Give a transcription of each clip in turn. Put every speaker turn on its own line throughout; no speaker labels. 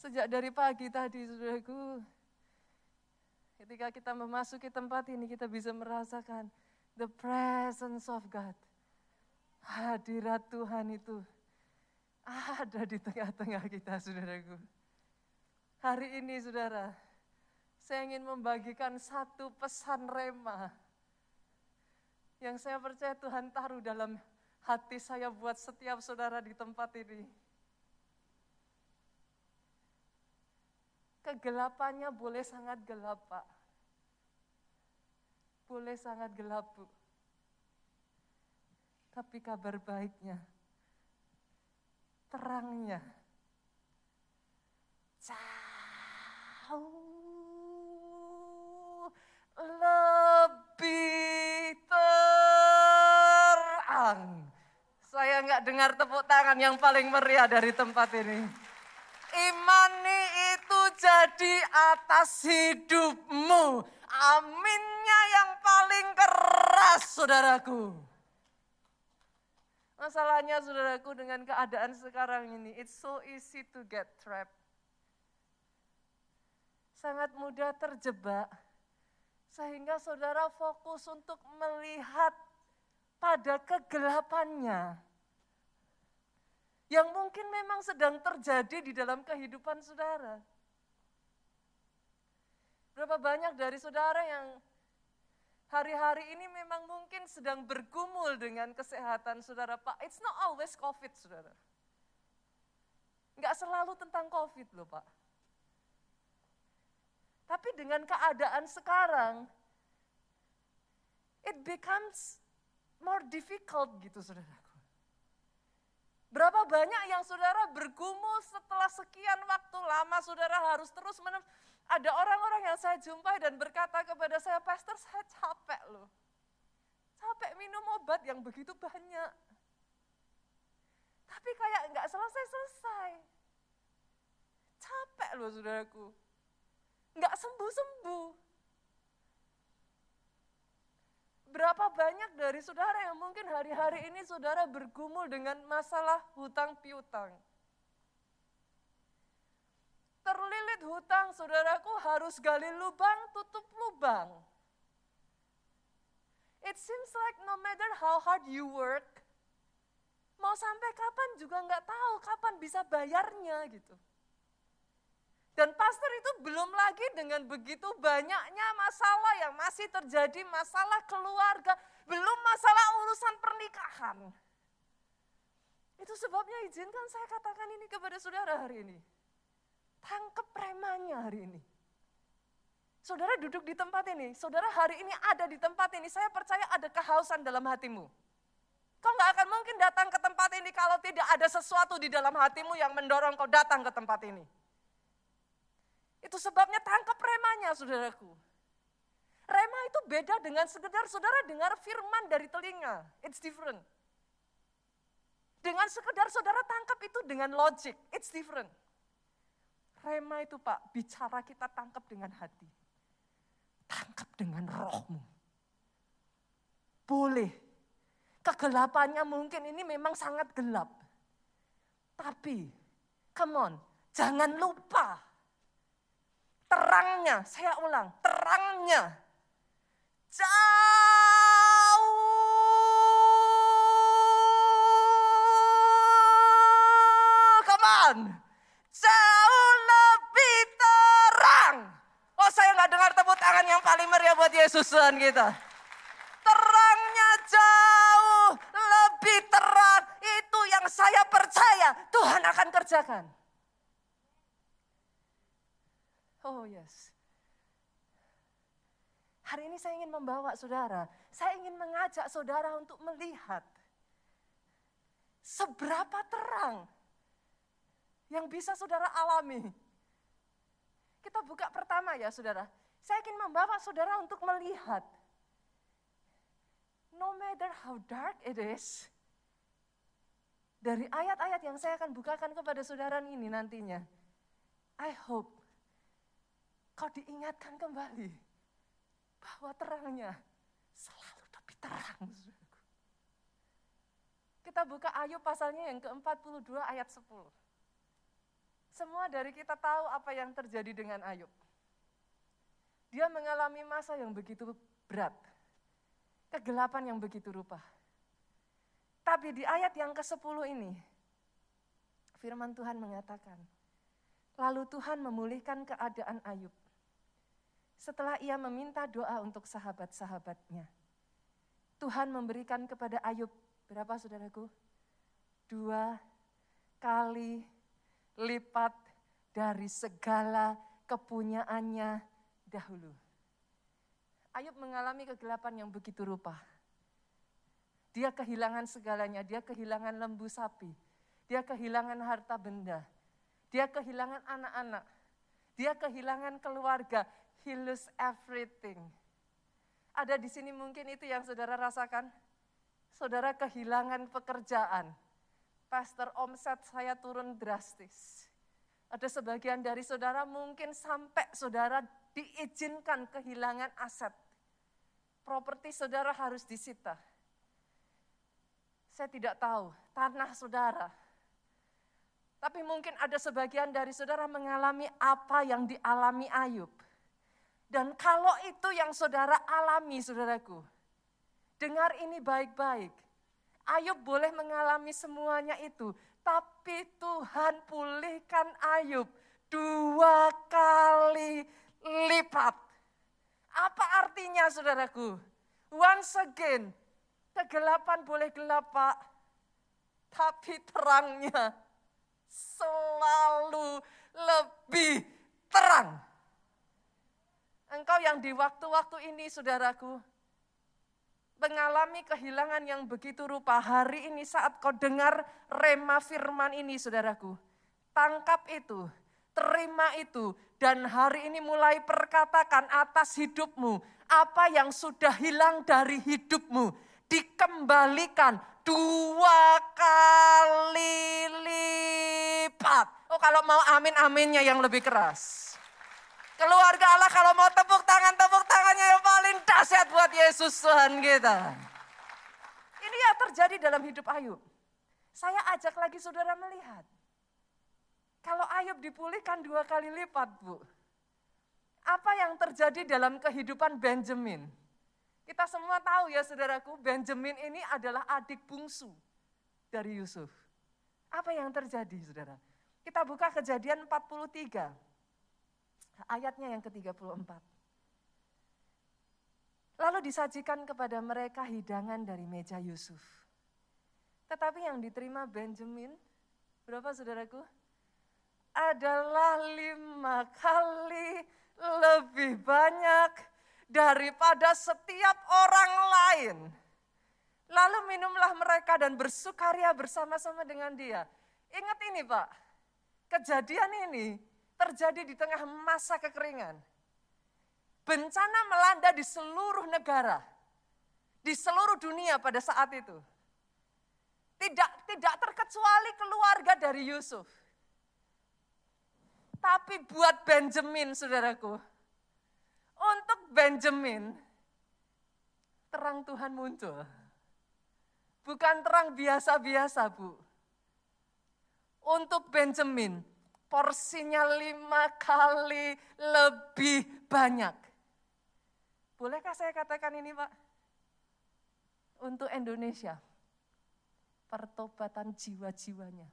Sejak dari pagi tadi, saudaraku, ketika kita memasuki tempat ini, kita bisa merasakan the presence of God. Hadirat Tuhan itu ada di tengah-tengah kita, saudaraku. Hari ini, saudara, saya ingin membagikan satu pesan rema yang saya percaya Tuhan taruh dalam hati saya buat setiap saudara di tempat ini. Kegelapannya boleh sangat gelap, Pak. Boleh sangat gelap, Bu. Tapi kabar baiknya, terangnya jauh lebih terang. Saya nggak dengar tepuk tangan yang paling meriah dari tempat ini. Imani itu jadi atas hidupmu. Aminnya yang paling keras, saudaraku. Masalahnya, saudaraku, dengan keadaan sekarang ini, it's so easy to get trapped. Sangat mudah terjebak, sehingga saudara fokus untuk melihat pada kegelapannya yang mungkin memang sedang terjadi di dalam kehidupan saudara. Berapa banyak dari saudara yang hari-hari ini memang mungkin sedang bergumul dengan kesehatan saudara Pak. It's not always COVID saudara. Enggak selalu tentang COVID loh Pak. Tapi dengan keadaan sekarang, it becomes more difficult gitu saudara. Berapa banyak yang saudara bergumul setelah sekian waktu lama saudara harus terus menem. Ada orang-orang yang saya jumpai dan berkata kepada saya, Pastor saya capek loh. Capek minum obat yang begitu banyak. Tapi kayak nggak selesai-selesai. Capek loh saudaraku. Nggak sembuh-sembuh. Berapa banyak dari saudara yang mungkin hari-hari ini saudara bergumul dengan masalah hutang piutang. Terlilit hutang, saudaraku harus gali lubang, tutup lubang. It seems like no matter how hard you work, mau sampai kapan juga nggak tahu kapan bisa bayarnya gitu. Dan pastor itu belum lagi dengan begitu banyaknya masalah yang masih terjadi, masalah keluarga, belum masalah urusan pernikahan. Itu sebabnya izinkan saya katakan ini kepada saudara hari ini. Tangkep premannya hari ini. Saudara duduk di tempat ini, saudara hari ini ada di tempat ini, saya percaya ada kehausan dalam hatimu. Kau nggak akan mungkin datang ke tempat ini kalau tidak ada sesuatu di dalam hatimu yang mendorong kau datang ke tempat ini. Itu sebabnya tangkap remanya saudaraku. Rema itu beda dengan sekedar saudara dengar firman dari telinga. It's different. Dengan sekedar saudara tangkap itu dengan logic. It's different. Rema itu Pak, bicara kita tangkap dengan hati. Tangkap dengan rohmu. Boleh. Kegelapannya mungkin ini memang sangat gelap. Tapi, come on, jangan lupa terangnya, saya ulang, terangnya jauh come tangan yang paling meriah buat Yesus Tuhan kita terangnya jauh lebih terang itu yang saya percaya Tuhan akan kerjakan Oh yes. Hari ini saya ingin membawa saudara, saya ingin mengajak saudara untuk melihat seberapa terang yang bisa saudara alami. Kita buka pertama ya saudara. Saya ingin membawa saudara untuk melihat. No matter how dark it is, dari ayat-ayat yang saya akan bukakan kepada saudara ini nantinya, I hope kau diingatkan kembali bahwa terangnya selalu lebih terang. Kita buka Ayub pasalnya yang ke-42 ayat 10. Semua dari kita tahu apa yang terjadi dengan Ayub. Dia mengalami masa yang begitu berat. Kegelapan yang begitu rupa. Tapi di ayat yang ke-10 ini, firman Tuhan mengatakan, lalu Tuhan memulihkan keadaan Ayub. Setelah ia meminta doa untuk sahabat-sahabatnya. Tuhan memberikan kepada Ayub, berapa saudaraku? Dua kali lipat dari segala kepunyaannya dahulu. Ayub mengalami kegelapan yang begitu rupa. Dia kehilangan segalanya, dia kehilangan lembu sapi, dia kehilangan harta benda, dia kehilangan anak-anak, dia kehilangan keluarga, he lose everything. Ada di sini mungkin itu yang saudara rasakan? Saudara kehilangan pekerjaan, pastor omset saya turun drastis. Ada sebagian dari saudara mungkin sampai saudara diizinkan kehilangan aset. Properti saudara harus disita. Saya tidak tahu, tanah saudara. Tapi mungkin ada sebagian dari saudara mengalami apa yang dialami Ayub. Dan kalau itu yang saudara alami, saudaraku, dengar ini baik-baik Ayub boleh mengalami semuanya itu, tapi Tuhan pulihkan Ayub dua kali lipat. Apa artinya saudaraku? Once again, kegelapan boleh gelap pak, tapi terangnya selalu lebih terang. Engkau yang di waktu-waktu ini saudaraku, mengalami kehilangan yang begitu rupa hari ini saat kau dengar rema firman ini saudaraku. Tangkap itu, terima itu, dan hari ini mulai perkatakan atas hidupmu, apa yang sudah hilang dari hidupmu, dikembalikan dua kali lipat. Oh kalau mau amin aminnya yang lebih keras. Keluarga Allah kalau mau tepuk tangan, tepuk tangannya yang paling dahsyat buat Yesus Tuhan kita. Ini yang terjadi dalam hidup Ayub. Saya ajak lagi saudara melihat. Kalau Ayub dipulihkan dua kali lipat, Bu. Apa yang terjadi dalam kehidupan Benjamin? Kita semua tahu ya saudaraku, Benjamin ini adalah adik bungsu dari Yusuf. Apa yang terjadi saudara? Kita buka kejadian 43 ayatnya yang ke-34. Lalu disajikan kepada mereka hidangan dari meja Yusuf. Tetapi yang diterima Benjamin, berapa saudaraku? Adalah lima kali lebih banyak daripada setiap orang lain. Lalu minumlah mereka dan bersukaria bersama-sama dengan dia. Ingat ini Pak, kejadian ini terjadi di tengah masa kekeringan. Bencana melanda di seluruh negara, di seluruh dunia pada saat itu. Tidak tidak terkecuali keluarga dari Yusuf. Tapi buat Benjamin, saudaraku, untuk Benjamin, terang Tuhan muncul. Bukan terang biasa-biasa, Bu. Untuk Benjamin, porsinya lima kali lebih banyak. Bolehkah saya katakan ini Pak? Untuk Indonesia, pertobatan jiwa-jiwanya.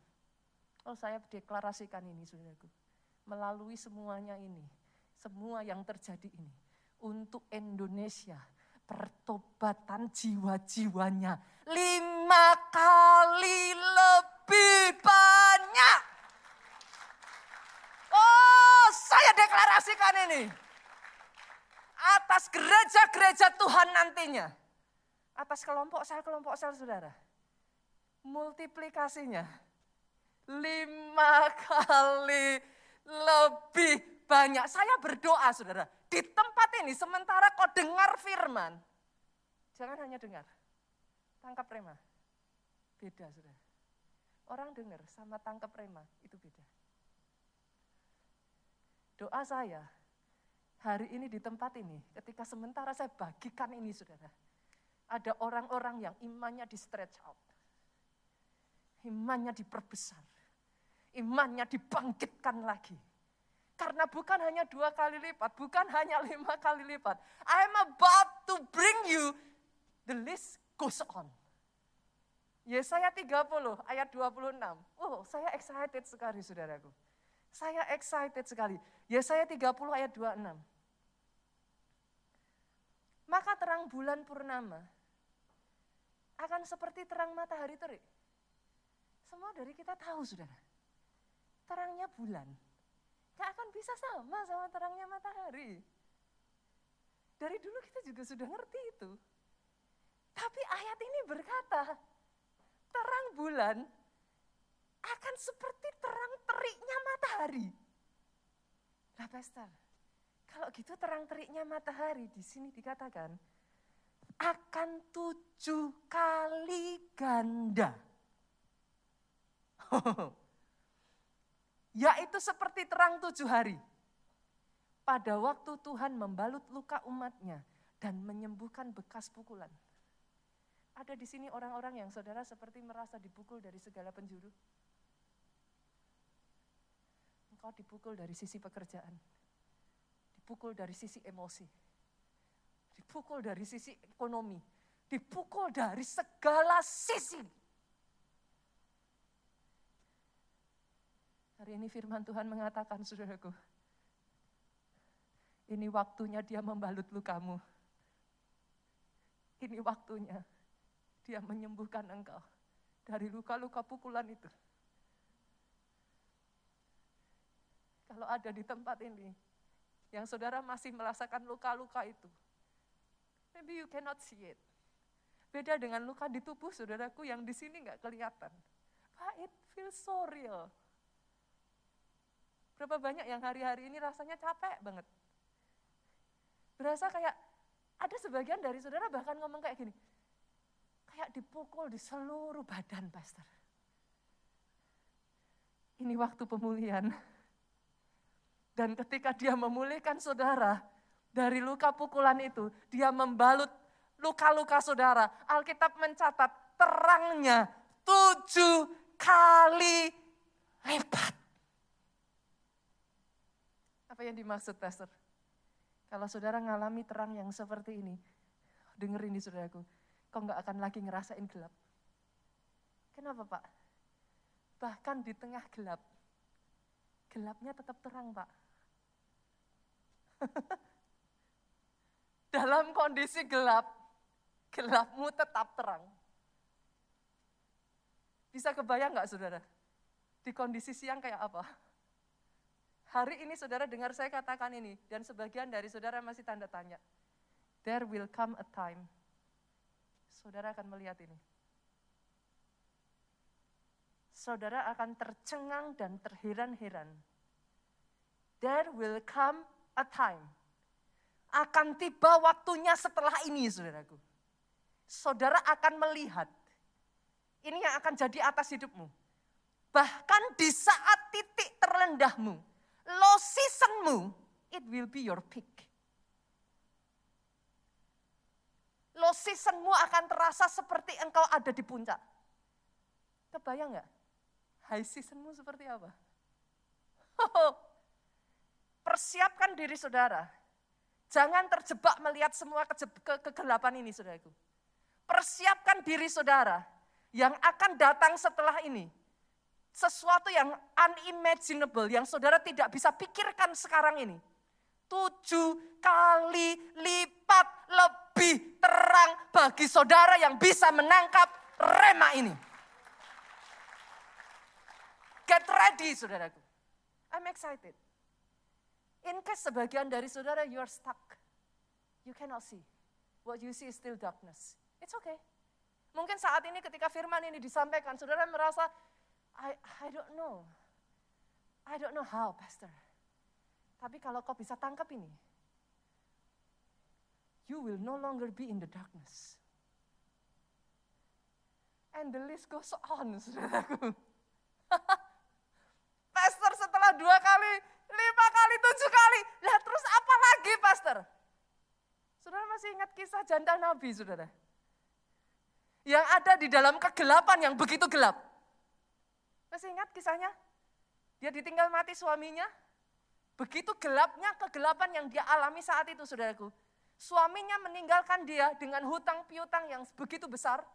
Oh saya deklarasikan ini saudaraku. Melalui semuanya ini, semua yang terjadi ini. Untuk Indonesia, pertobatan jiwa-jiwanya lima kali lebih banyak. Deklarasikan ini. Atas gereja-gereja Tuhan nantinya. Atas kelompok sel-kelompok sel saudara. Multiplikasinya. Lima kali lebih banyak. Saya berdoa saudara. Di tempat ini sementara kau dengar firman. Jangan hanya dengar. Tangkap rema. Beda saudara. Orang dengar sama tangkap rema itu beda. Doa saya hari ini di tempat ini, ketika sementara saya bagikan ini saudara, ada orang-orang yang imannya di stretch out. Imannya diperbesar. imannya dibangkitkan lagi. Karena bukan hanya dua kali lipat, bukan hanya lima kali lipat. I am about to bring you, the list goes on. Yesaya 30 ayat 26. Oh, saya excited sekali saudaraku. Saya excited sekali. Yesaya 30 ayat 26. Maka terang bulan purnama akan seperti terang matahari terik. Semua dari kita tahu saudara. Terangnya bulan. Gak akan bisa sama sama terangnya matahari. Dari dulu kita juga sudah ngerti itu. Tapi ayat ini berkata, terang bulan akan seperti terang teriknya matahari. Nah pastor, kalau gitu terang teriknya matahari di sini dikatakan akan tujuh kali ganda. Yaitu seperti terang tujuh hari. Pada waktu Tuhan membalut luka umatnya dan menyembuhkan bekas pukulan. Ada di sini orang-orang yang saudara seperti merasa dipukul dari segala penjuru. Engkau dipukul dari sisi pekerjaan, dipukul dari sisi emosi, dipukul dari sisi ekonomi, dipukul dari segala sisi. Hari ini firman Tuhan mengatakan, saudaraku, ini waktunya dia membalut lukamu. Ini waktunya dia menyembuhkan engkau dari luka-luka pukulan itu. Kalau ada di tempat ini, yang saudara masih merasakan luka-luka itu, maybe you cannot see it. Beda dengan luka di tubuh saudaraku yang di sini nggak kelihatan. But it feels so real. Berapa banyak yang hari-hari ini rasanya capek banget. Berasa kayak ada sebagian dari saudara bahkan ngomong kayak gini, kayak dipukul di seluruh badan, Pastor. Ini waktu pemulihan. Dan ketika dia memulihkan saudara dari luka pukulan itu, dia membalut luka-luka saudara. Alkitab mencatat terangnya tujuh kali lipat. Apa yang dimaksud, Pastor? Kalau saudara ngalami terang yang seperti ini, dengerin di saudaraku, kau nggak akan lagi ngerasain gelap. Kenapa Pak? Bahkan di tengah gelap, gelapnya tetap terang Pak. Dalam kondisi gelap, gelapmu tetap terang. Bisa kebayang nggak saudara? Di kondisi siang kayak apa? Hari ini saudara dengar saya katakan ini, dan sebagian dari saudara masih tanda tanya. There will come a time saudara akan melihat ini. Saudara akan tercengang dan terheran-heran. There will come a time. Akan tiba waktunya setelah ini, saudaraku. Saudara akan melihat. Ini yang akan jadi atas hidupmu. Bahkan di saat titik terendahmu, low seasonmu, it will be your peak. low seasonmu akan terasa seperti engkau ada di puncak. Kebayang nggak? High seasonmu seperti apa? Persiapkan diri saudara. Jangan terjebak melihat semua ke kegelapan ini saudaraku. Persiapkan diri saudara yang akan datang setelah ini. Sesuatu yang unimaginable, yang saudara tidak bisa pikirkan sekarang ini. Tujuh kali lipat lebih terang bagi saudara yang bisa menangkap rema ini. Get ready, saudaraku. I'm excited. In case sebagian dari saudara you are stuck, you cannot see. What you see is still darkness. It's okay. Mungkin saat ini ketika firman ini disampaikan, saudara merasa, I, I don't know. I don't know how, Pastor. Tapi kalau kau bisa tangkap ini, you will no longer be in the darkness. And the list goes on, saudaraku. pastor setelah dua kali, lima kali, tujuh kali. Lah terus apa lagi pastor? Saudara masih ingat kisah janda Nabi, saudara? Yang ada di dalam kegelapan yang begitu gelap. Masih ingat kisahnya? Dia ditinggal mati suaminya. Begitu gelapnya kegelapan yang dia alami saat itu, saudaraku. Suaminya meninggalkan dia dengan hutang piutang yang begitu besar.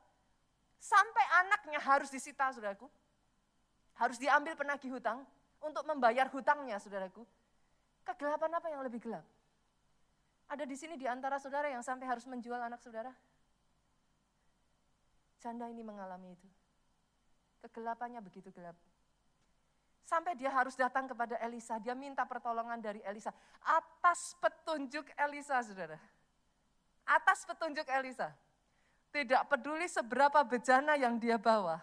Sampai anaknya harus disita, saudaraku. Harus diambil penagih hutang untuk membayar hutangnya, saudaraku. Kegelapan apa yang lebih gelap? Ada di sini di antara saudara yang sampai harus menjual anak saudara? Janda ini mengalami itu. Kegelapannya begitu gelap. Sampai dia harus datang kepada Elisa, dia minta pertolongan dari Elisa. Atas petunjuk Elisa, saudara. Atas petunjuk Elisa. Tidak peduli seberapa bejana yang dia bawa.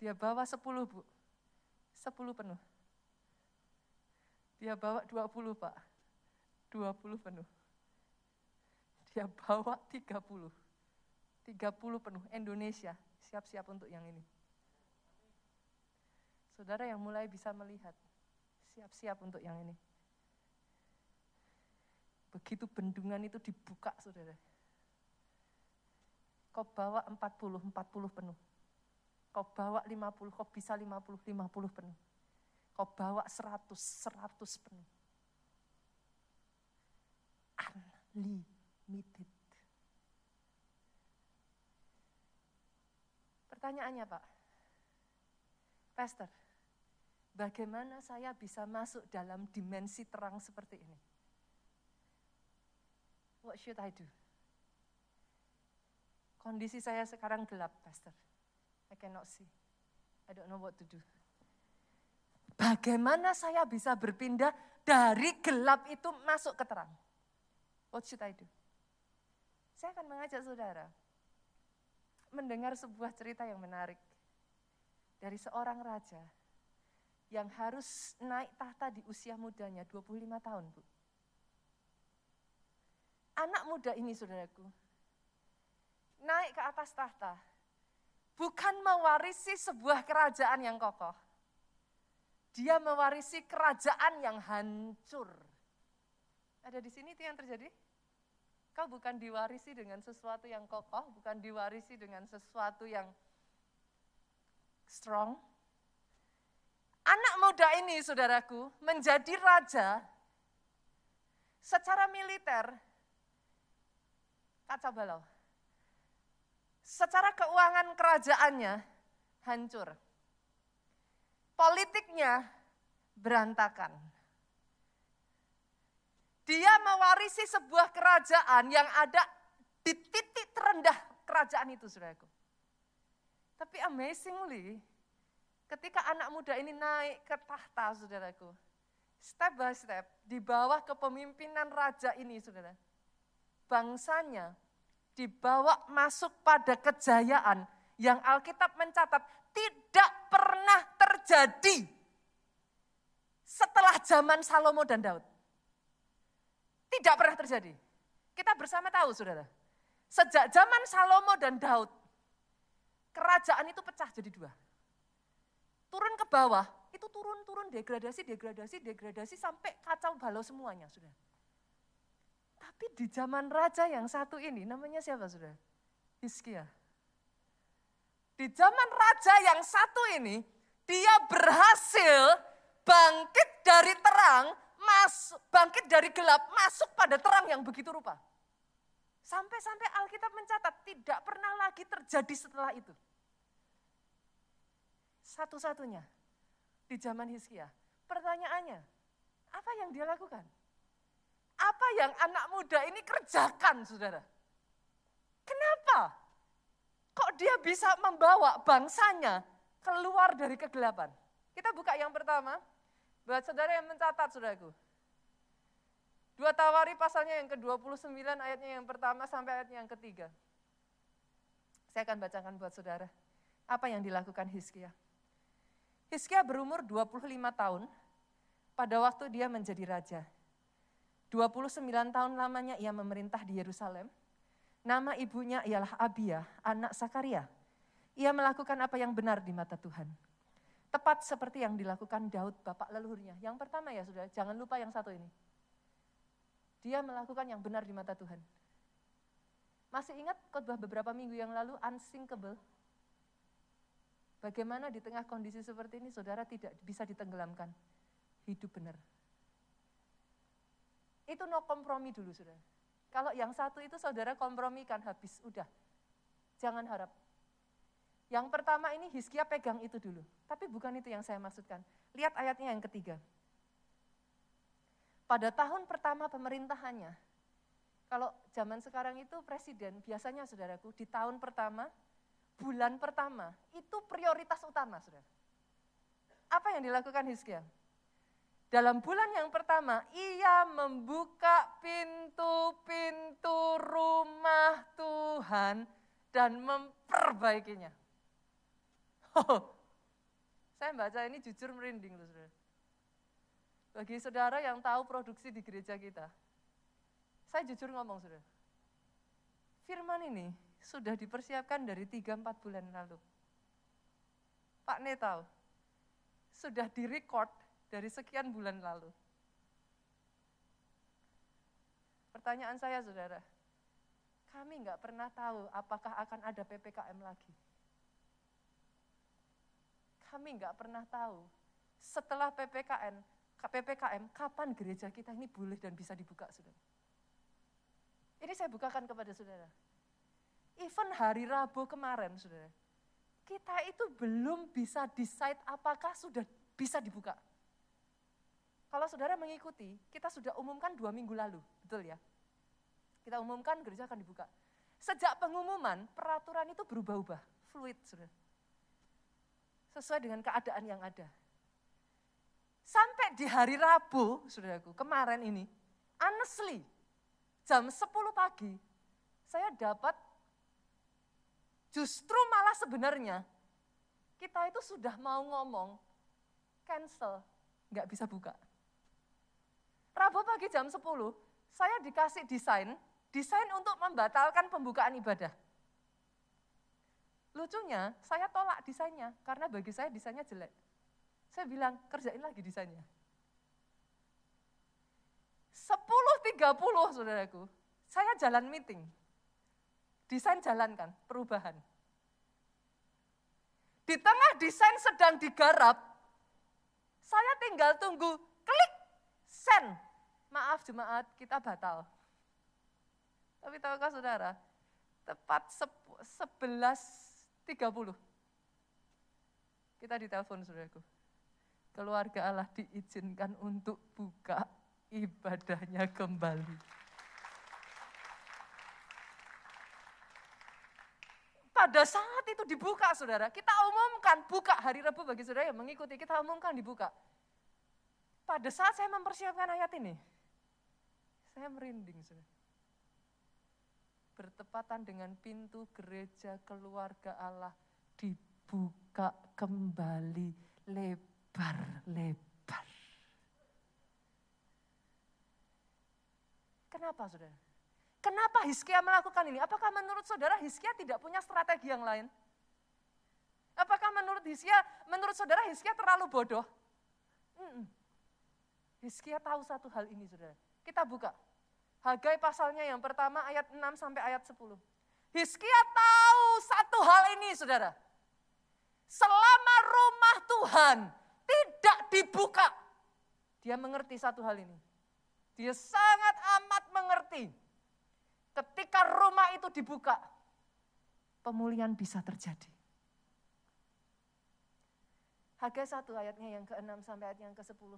Dia bawa sepuluh bu. Sepuluh penuh. Dia bawa dua puluh pak. dua puluh penuh. Dia bawa tiga puluh. Tiga puluh penuh. Indonesia siap-siap untuk yang ini. Saudara yang mulai bisa melihat, siap-siap untuk yang ini. Begitu bendungan itu dibuka, saudara. Kau bawa 40, 40 penuh. Kau bawa 50, kau bisa 50, 50 penuh. Kau bawa 100, 100 penuh. Unlimited. Pertanyaannya Pak, Pastor, bagaimana saya bisa masuk dalam dimensi terang seperti ini? What should I do? Kondisi saya sekarang gelap, Pastor. I cannot see. I don't know what to do. Bagaimana saya bisa berpindah dari gelap itu masuk ke terang? What should I do? Saya akan mengajak saudara mendengar sebuah cerita yang menarik dari seorang raja yang harus naik tahta di usia mudanya, 25 tahun, Bu. Anak muda ini, saudaraku, naik ke atas tahta, bukan mewarisi sebuah kerajaan yang kokoh. Dia mewarisi kerajaan yang hancur. Ada di sini itu yang terjadi? Kau bukan diwarisi dengan sesuatu yang kokoh, bukan diwarisi dengan sesuatu yang strong, Anak muda ini, saudaraku, menjadi raja secara militer, kacau balau. Secara keuangan kerajaannya hancur. Politiknya berantakan. Dia mewarisi sebuah kerajaan yang ada di titik terendah kerajaan itu, saudaraku. Tapi amazingly, Ketika anak muda ini naik ke tahta, saudaraku, step by step, di bawah kepemimpinan raja ini, saudara, bangsanya dibawa masuk pada kejayaan yang Alkitab mencatat tidak pernah terjadi setelah zaman Salomo dan Daud. Tidak pernah terjadi. Kita bersama tahu, saudara. Sejak zaman Salomo dan Daud, kerajaan itu pecah jadi dua turun ke bawah, itu turun-turun degradasi, degradasi, degradasi sampai kacau balau semuanya, sudah. Tapi di zaman raja yang satu ini, namanya siapa, sudah? Hizkia. Di zaman raja yang satu ini, dia berhasil bangkit dari terang, masuk, bangkit dari gelap, masuk pada terang yang begitu rupa. Sampai-sampai Alkitab mencatat tidak pernah lagi terjadi setelah itu. Satu-satunya di zaman Hizkia. Pertanyaannya, apa yang dia lakukan? Apa yang anak muda ini kerjakan, saudara? Kenapa? Kok dia bisa membawa bangsanya keluar dari kegelapan? Kita buka yang pertama, buat saudara yang mencatat, saudaraku. Dua Tawari pasalnya yang ke-29 ayatnya yang pertama sampai ayatnya yang ketiga. Saya akan bacakan buat saudara. Apa yang dilakukan Hizkia. Hizkia berumur 25 tahun pada waktu dia menjadi raja. 29 tahun lamanya ia memerintah di Yerusalem. Nama ibunya ialah Abia, anak Sakaria. Ia melakukan apa yang benar di mata Tuhan. Tepat seperti yang dilakukan Daud bapak leluhurnya. Yang pertama ya sudah, jangan lupa yang satu ini. Dia melakukan yang benar di mata Tuhan. Masih ingat khotbah beberapa minggu yang lalu, unsinkable? Bagaimana di tengah kondisi seperti ini saudara tidak bisa ditenggelamkan? Hidup benar. Itu no kompromi dulu saudara. Kalau yang satu itu saudara kompromikan habis, udah. Jangan harap. Yang pertama ini Hizkia pegang itu dulu. Tapi bukan itu yang saya maksudkan. Lihat ayatnya yang ketiga. Pada tahun pertama pemerintahannya, kalau zaman sekarang itu presiden, biasanya saudaraku, di tahun pertama, bulan pertama, itu prioritas utama, saudara. Apa yang dilakukan Hizkia? Dalam bulan yang pertama, ia membuka pintu-pintu rumah Tuhan dan memperbaikinya. Oh, saya baca ini jujur merinding loh saudara. Bagi saudara yang tahu produksi di gereja kita, saya jujur ngomong sudah. Firman ini sudah dipersiapkan dari 3-4 bulan lalu. Pak Ne tahu, sudah direcord dari sekian bulan lalu. Pertanyaan saya saudara, kami nggak pernah tahu apakah akan ada PPKM lagi. Kami nggak pernah tahu setelah PPKM, PPKM kapan gereja kita ini boleh dan bisa dibuka saudara. Ini saya bukakan kepada saudara. Even hari Rabu kemarin, saudara, kita itu belum bisa decide apakah sudah bisa dibuka. Kalau saudara mengikuti, kita sudah umumkan dua minggu lalu, betul ya? Kita umumkan gereja akan dibuka. Sejak pengumuman, peraturan itu berubah-ubah, fluid, saudara. Sesuai dengan keadaan yang ada. Sampai di hari Rabu, saudaraku, kemarin ini, honestly, jam 10 pagi, saya dapat justru malah sebenarnya kita itu sudah mau ngomong cancel, nggak bisa buka. Rabu pagi jam 10, saya dikasih desain, desain untuk membatalkan pembukaan ibadah. Lucunya, saya tolak desainnya, karena bagi saya desainnya jelek. Saya bilang, kerjain lagi desainnya. 10.30 saudaraku, saya jalan meeting. Desain jalankan, perubahan. Di tengah desain sedang digarap, saya tinggal tunggu klik send. Maaf jemaat, kita batal. Tapi tahukah saudara, tepat 11.30 kita ditelepon saudaraku. Keluarga Allah diizinkan untuk buka ibadahnya kembali. Pada saat itu dibuka saudara, kita umumkan buka hari Rabu bagi saudara yang mengikuti, kita umumkan dibuka. Pada saat saya mempersiapkan ayat ini, saya merinding saudara. Bertepatan dengan pintu gereja keluarga Allah dibuka kembali lebar-lebar Kenapa saudara? Kenapa Hizkia melakukan ini? Apakah menurut saudara Hizkia tidak punya strategi yang lain? Apakah menurut Hizkia, menurut saudara Hizkia terlalu bodoh? Hizkia tahu satu hal ini saudara. Kita buka. Hagai pasalnya yang pertama ayat 6 sampai ayat 10. Hizkia tahu satu hal ini saudara. Selama rumah Tuhan tidak dibuka, dia mengerti satu hal ini. Dia sangat amat mengerti. Ketika rumah itu dibuka, pemulihan bisa terjadi. Hagai satu ayatnya yang ke-6 sampai ayat yang ke-10.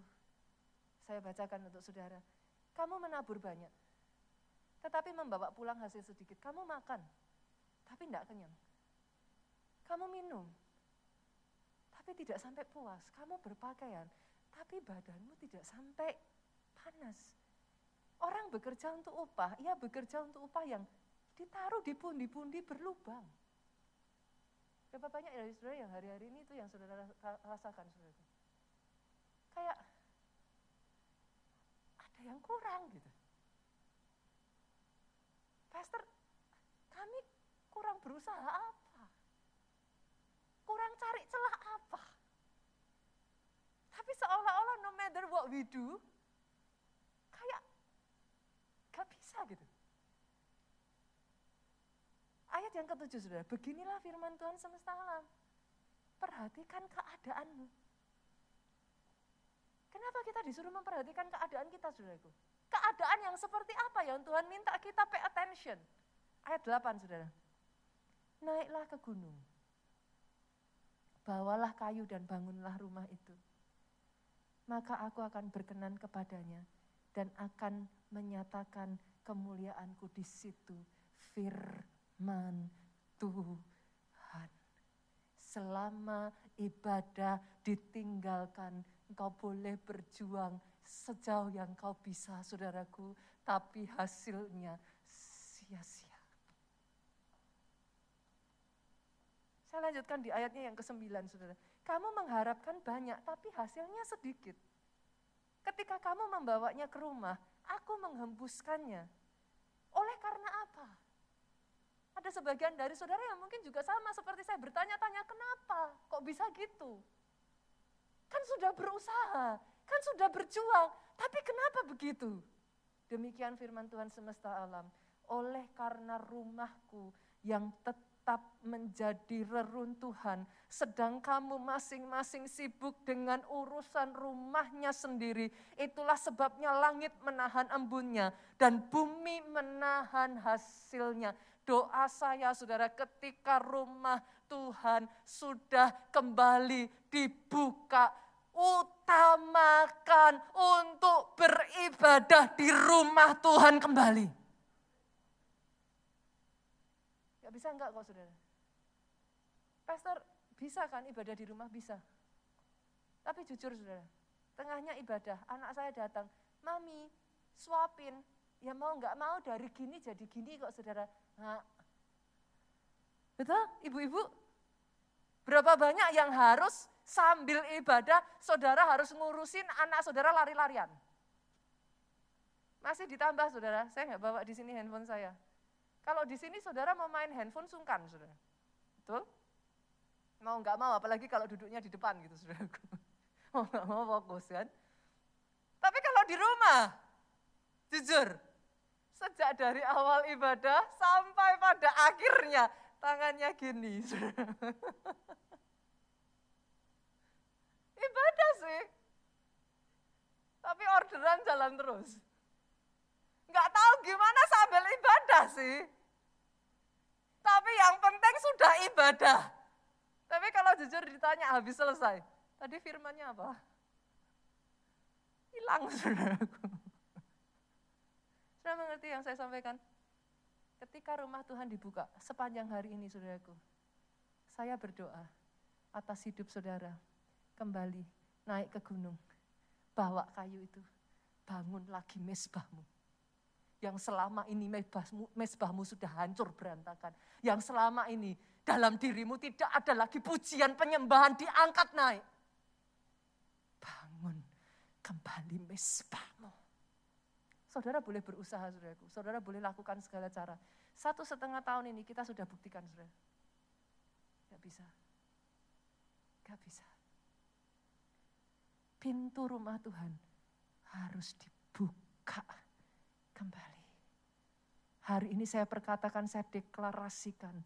Saya bacakan untuk saudara. Kamu menabur banyak, tetapi membawa pulang hasil sedikit. Kamu makan, tapi tidak kenyang. Kamu minum, tapi tidak sampai puas. Kamu berpakaian, tapi badanmu tidak sampai panas. Orang bekerja untuk upah, ia bekerja untuk upah yang ditaruh di pundi-pundi berlubang. Berapa banyak dari saudara yang hari-hari ini itu yang saudara rasakan saudara? Kayak ada yang kurang gitu. Pastor, kami kurang berusaha apa? Kurang cari celah apa? Tapi seolah-olah no matter what we do, bisa gitu. Ayat yang ketujuh saudara, beginilah firman Tuhan semesta alam. Perhatikan keadaanmu. Kenapa kita disuruh memperhatikan keadaan kita, saudaraku? Keadaan yang seperti apa yang Tuhan minta kita pay attention? Ayat 8, saudara. Naiklah ke gunung. Bawalah kayu dan bangunlah rumah itu. Maka aku akan berkenan kepadanya dan akan menyatakan kemuliaanku di situ. Firman Tuhan. Selama ibadah ditinggalkan, engkau boleh berjuang sejauh yang kau bisa, saudaraku, tapi hasilnya sia-sia. Saya lanjutkan di ayatnya yang ke-9, saudara. Kamu mengharapkan banyak, tapi hasilnya sedikit. Ketika kamu membawanya ke rumah, aku menghembuskannya. Oleh karena apa? Ada sebagian dari saudara yang mungkin juga sama seperti saya bertanya-tanya, kenapa? Kok bisa gitu? Kan sudah berusaha, kan sudah berjuang, tapi kenapa begitu? Demikian firman Tuhan semesta alam. Oleh karena rumahku yang tetap menjadi reruntuhan, sedang kamu masing-masing sibuk dengan urusan rumahnya sendiri. Itulah sebabnya langit menahan embunnya dan bumi menahan hasilnya. Doa saya saudara ketika rumah Tuhan sudah kembali dibuka utamakan untuk beribadah di rumah Tuhan kembali. Gak bisa enggak kok saudara? Pastor, bisa kan ibadah di rumah? Bisa. Tapi jujur saudara, tengahnya ibadah, anak saya datang, Mami, suapin, ya mau nggak mau dari gini jadi gini kok saudara. Nah, betul ibu-ibu? Berapa banyak yang harus sambil ibadah, saudara harus ngurusin anak saudara lari-larian. Masih ditambah saudara, saya nggak bawa di sini handphone saya. Kalau di sini saudara mau main handphone sungkan saudara. Betul? Mau nggak mau, apalagi kalau duduknya di depan gitu saudara. Mau nggak mau fokus kan. Tapi kalau di rumah, jujur, sejak dari awal ibadah sampai pada akhirnya tangannya gini. Ibadah sih. Tapi orderan jalan terus. Nggak tahu gimana sambil ibadah sih. Tapi yang penting sudah ibadah. Tapi kalau jujur ditanya habis selesai. Tadi firmannya apa? Hilang saudaraku. Sudah mengerti yang saya sampaikan? Ketika rumah Tuhan dibuka sepanjang hari ini saudaraku. Saya berdoa atas hidup saudara kembali naik ke gunung, bawa kayu itu, bangun lagi mesbahmu. Yang selama ini mesbahmu, mesbahmu sudah hancur berantakan. Yang selama ini dalam dirimu tidak ada lagi pujian penyembahan diangkat naik. Bangun kembali mesbahmu. Saudara boleh berusaha, saudaraku. Saudara boleh lakukan segala cara. Satu setengah tahun ini kita sudah buktikan, saudara. Gak bisa. Gak bisa pintu rumah Tuhan harus dibuka kembali. Hari ini saya perkatakan, saya deklarasikan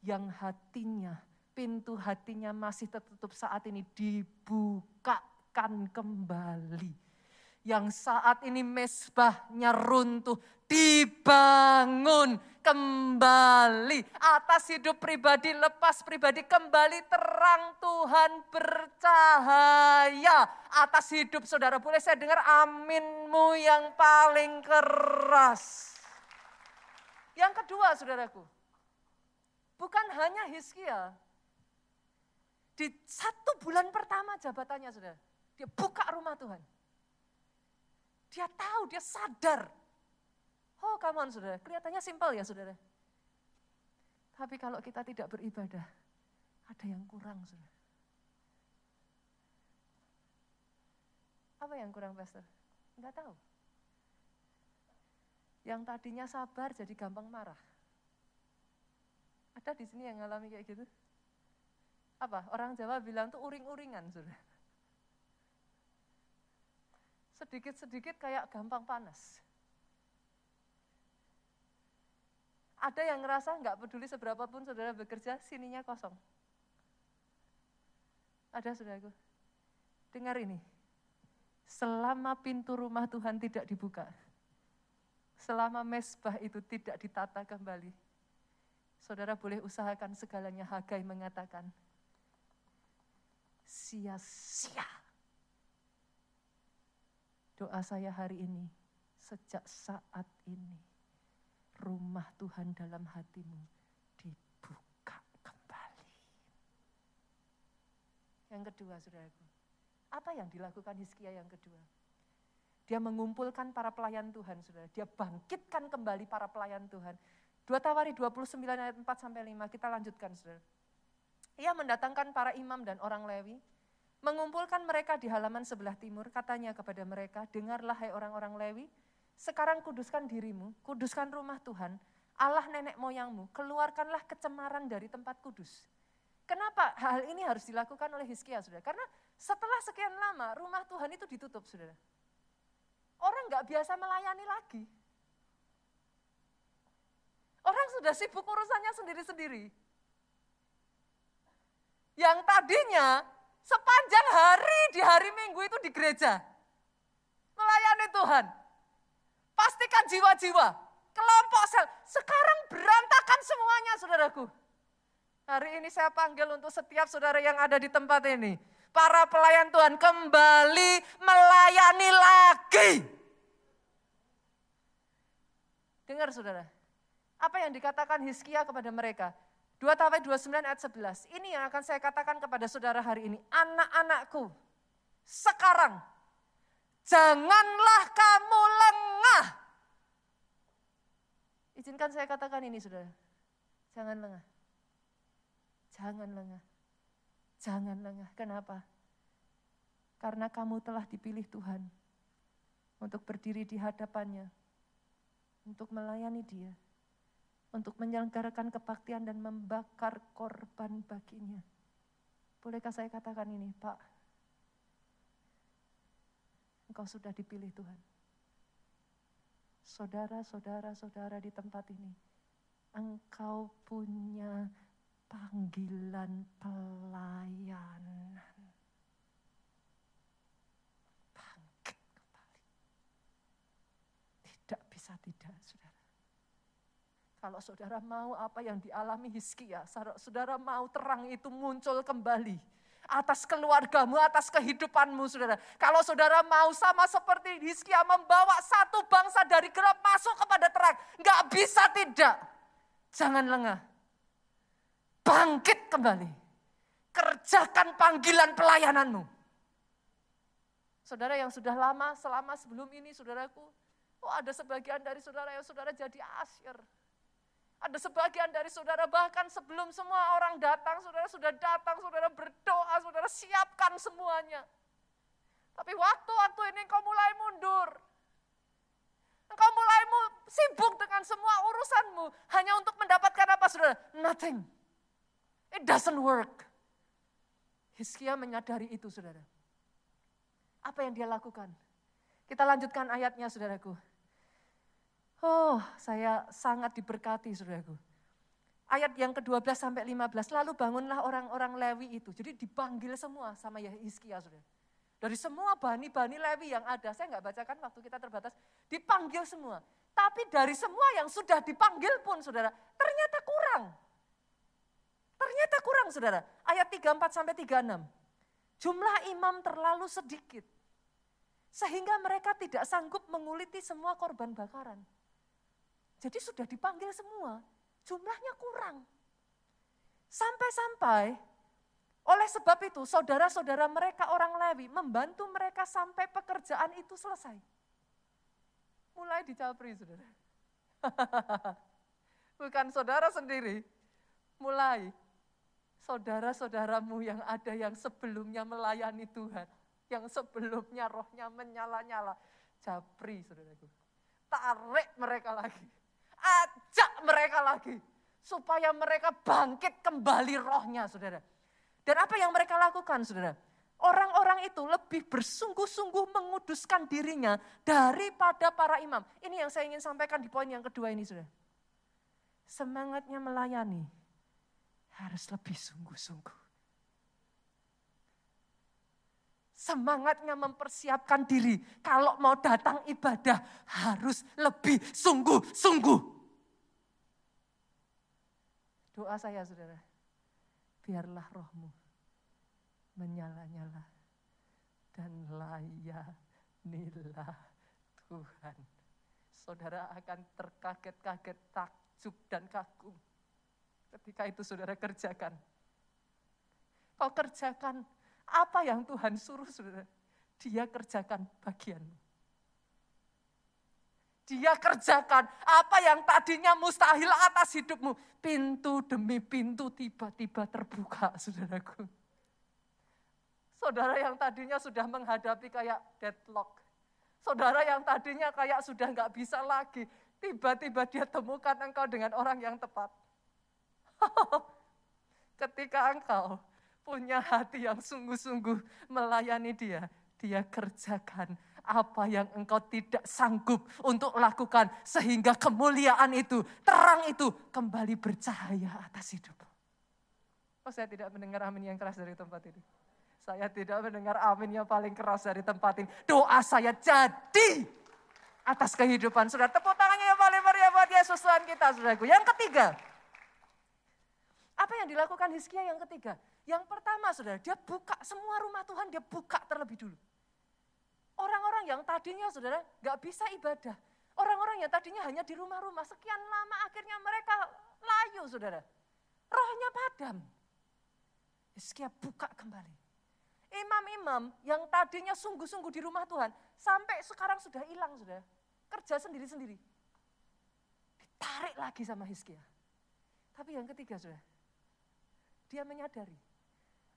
yang hatinya, pintu hatinya masih tertutup saat ini dibukakan kembali yang saat ini mesbahnya runtuh, dibangun kembali. Atas hidup pribadi, lepas pribadi, kembali terang Tuhan bercahaya. Atas hidup saudara, boleh saya dengar aminmu yang paling keras. Yang kedua saudaraku, bukan hanya Hizkia. Di satu bulan pertama jabatannya saudara, dia buka rumah Tuhan dia tahu, dia sadar. Oh, come on, saudara. Kelihatannya simpel ya, saudara. Tapi kalau kita tidak beribadah, ada yang kurang, saudara. Apa yang kurang, Pastor? Enggak tahu. Yang tadinya sabar jadi gampang marah. Ada di sini yang ngalami kayak gitu? Apa? Orang Jawa bilang tuh uring-uringan, saudara sedikit-sedikit kayak gampang panas. Ada yang ngerasa nggak peduli seberapa pun saudara bekerja, sininya kosong. Ada saudaraku? Dengar ini. Selama pintu rumah Tuhan tidak dibuka, selama mesbah itu tidak ditata kembali, saudara boleh usahakan segalanya. Hagai mengatakan, sia-sia. Doa saya hari ini, sejak saat ini, rumah Tuhan dalam hatimu dibuka kembali. Yang kedua, saudaraku, apa yang dilakukan Hizkia yang kedua? Dia mengumpulkan para pelayan Tuhan, saudara. Dia bangkitkan kembali para pelayan Tuhan. Dua Tawari 29 ayat 4 sampai 5, kita lanjutkan, saudara. Ia mendatangkan para imam dan orang Lewi, mengumpulkan mereka di halaman sebelah timur, katanya kepada mereka, dengarlah hai orang-orang Lewi, sekarang kuduskan dirimu, kuduskan rumah Tuhan, Allah nenek moyangmu, keluarkanlah kecemaran dari tempat kudus. Kenapa hal ini harus dilakukan oleh Hizkia, saudara? Karena setelah sekian lama rumah Tuhan itu ditutup, saudara. Orang nggak biasa melayani lagi. Orang sudah sibuk urusannya sendiri-sendiri. Yang tadinya sepanjang hari di hari Minggu itu di gereja. Melayani Tuhan. Pastikan jiwa-jiwa, kelompok sel. Sekarang berantakan semuanya saudaraku. Hari ini saya panggil untuk setiap saudara yang ada di tempat ini para pelayan Tuhan kembali melayani lagi. Dengar saudara, apa yang dikatakan Hizkia kepada mereka? 2 Tawai 29 ayat 11, ini yang akan saya katakan kepada saudara hari ini. Anak-anakku, sekarang janganlah kamu lengah. Izinkan saya katakan ini saudara, jangan lengah. Jangan lengah. Jangan lengah. Kenapa? Karena kamu telah dipilih Tuhan untuk berdiri di hadapannya, untuk melayani dia, untuk menyelenggarakan kebaktian dan membakar korban baginya. Bolehkah saya katakan ini, Pak? Engkau sudah dipilih Tuhan. Saudara-saudara, saudara di tempat ini, engkau punya panggilan pelayanan. Bangkit kembali. Tidak bisa tidak, saudara. Kalau saudara mau apa yang dialami Hizkia, saudara mau terang itu muncul kembali atas keluargamu, atas kehidupanmu, saudara. Kalau saudara mau sama seperti Hizkia membawa satu bangsa dari gelap masuk kepada terang, nggak bisa tidak. Jangan lengah bangkit kembali. Kerjakan panggilan pelayananmu. Saudara yang sudah lama, selama sebelum ini saudaraku, oh ada sebagian dari saudara yang saudara jadi asyir. Ada sebagian dari saudara bahkan sebelum semua orang datang, saudara sudah datang, saudara berdoa, saudara siapkan semuanya. Tapi waktu-waktu ini kau mulai mundur. Engkau mulai sibuk dengan semua urusanmu hanya untuk mendapatkan apa saudara? Nothing. It doesn't work. Hizkia menyadari itu, saudara. Apa yang dia lakukan? Kita lanjutkan ayatnya, saudaraku. Oh, saya sangat diberkati, saudaraku. Ayat yang ke-12 sampai 15, lalu bangunlah orang-orang Lewi itu. Jadi dipanggil semua sama Hizkia, saudara. Dari semua bani-bani Lewi yang ada, saya nggak bacakan waktu kita terbatas, dipanggil semua. Tapi dari semua yang sudah dipanggil pun, saudara, ternyata kurang. Ternyata kurang saudara. Ayat 34 sampai 36. Jumlah imam terlalu sedikit. Sehingga mereka tidak sanggup menguliti semua korban bakaran. Jadi sudah dipanggil semua, jumlahnya kurang. Sampai-sampai oleh sebab itu saudara-saudara mereka orang Lewi membantu mereka sampai pekerjaan itu selesai. Mulai dicapri saudara. Bukan saudara sendiri, mulai saudara-saudaramu yang ada yang sebelumnya melayani Tuhan, yang sebelumnya rohnya menyala-nyala, japri saudaraku. Tarik mereka lagi, mereka lagi, supaya mereka bangkit kembali rohnya saudara. Dan apa yang mereka lakukan saudara? Orang-orang itu lebih bersungguh-sungguh menguduskan dirinya daripada para imam. Ini yang saya ingin sampaikan di poin yang kedua ini saudara. Semangatnya melayani, harus lebih sungguh-sungguh. semangatnya mempersiapkan diri. Kalau mau datang ibadah harus lebih sungguh-sungguh. Doa saya saudara, biarlah rohmu menyala-nyala dan layanilah Tuhan. Saudara akan terkaget-kaget, takjub dan kagum. Ketika itu saudara kerjakan. Kau kerjakan apa yang Tuhan suruh saudara, dia kerjakan bagianmu. Dia kerjakan apa yang tadinya mustahil atas hidupmu. Pintu demi pintu tiba-tiba terbuka, saudaraku. Saudara yang tadinya sudah menghadapi kayak deadlock. Saudara yang tadinya kayak sudah nggak bisa lagi. Tiba-tiba dia temukan engkau dengan orang yang tepat. Ketika engkau punya hati yang sungguh-sungguh melayani dia, dia kerjakan apa yang engkau tidak sanggup untuk lakukan sehingga kemuliaan itu, terang itu kembali bercahaya atas hidup. Oh saya tidak mendengar amin yang keras dari tempat ini. Saya tidak mendengar amin yang paling keras dari tempat ini. Doa saya jadi atas kehidupan. Sudah tepuk tangannya yang paling meriah buat Yesus Tuhan kita, saudaraku. Yang ketiga, apa yang dilakukan Hizkia yang ketiga? Yang pertama saudara, dia buka semua rumah Tuhan, dia buka terlebih dulu. Orang-orang yang tadinya saudara nggak bisa ibadah. Orang-orang yang tadinya hanya di rumah-rumah, sekian lama akhirnya mereka layu saudara. Rohnya padam. Hizkia buka kembali. Imam-imam yang tadinya sungguh-sungguh di rumah Tuhan, sampai sekarang sudah hilang saudara. Kerja sendiri-sendiri. Ditarik lagi sama Hizkia. Tapi yang ketiga saudara, dia menyadari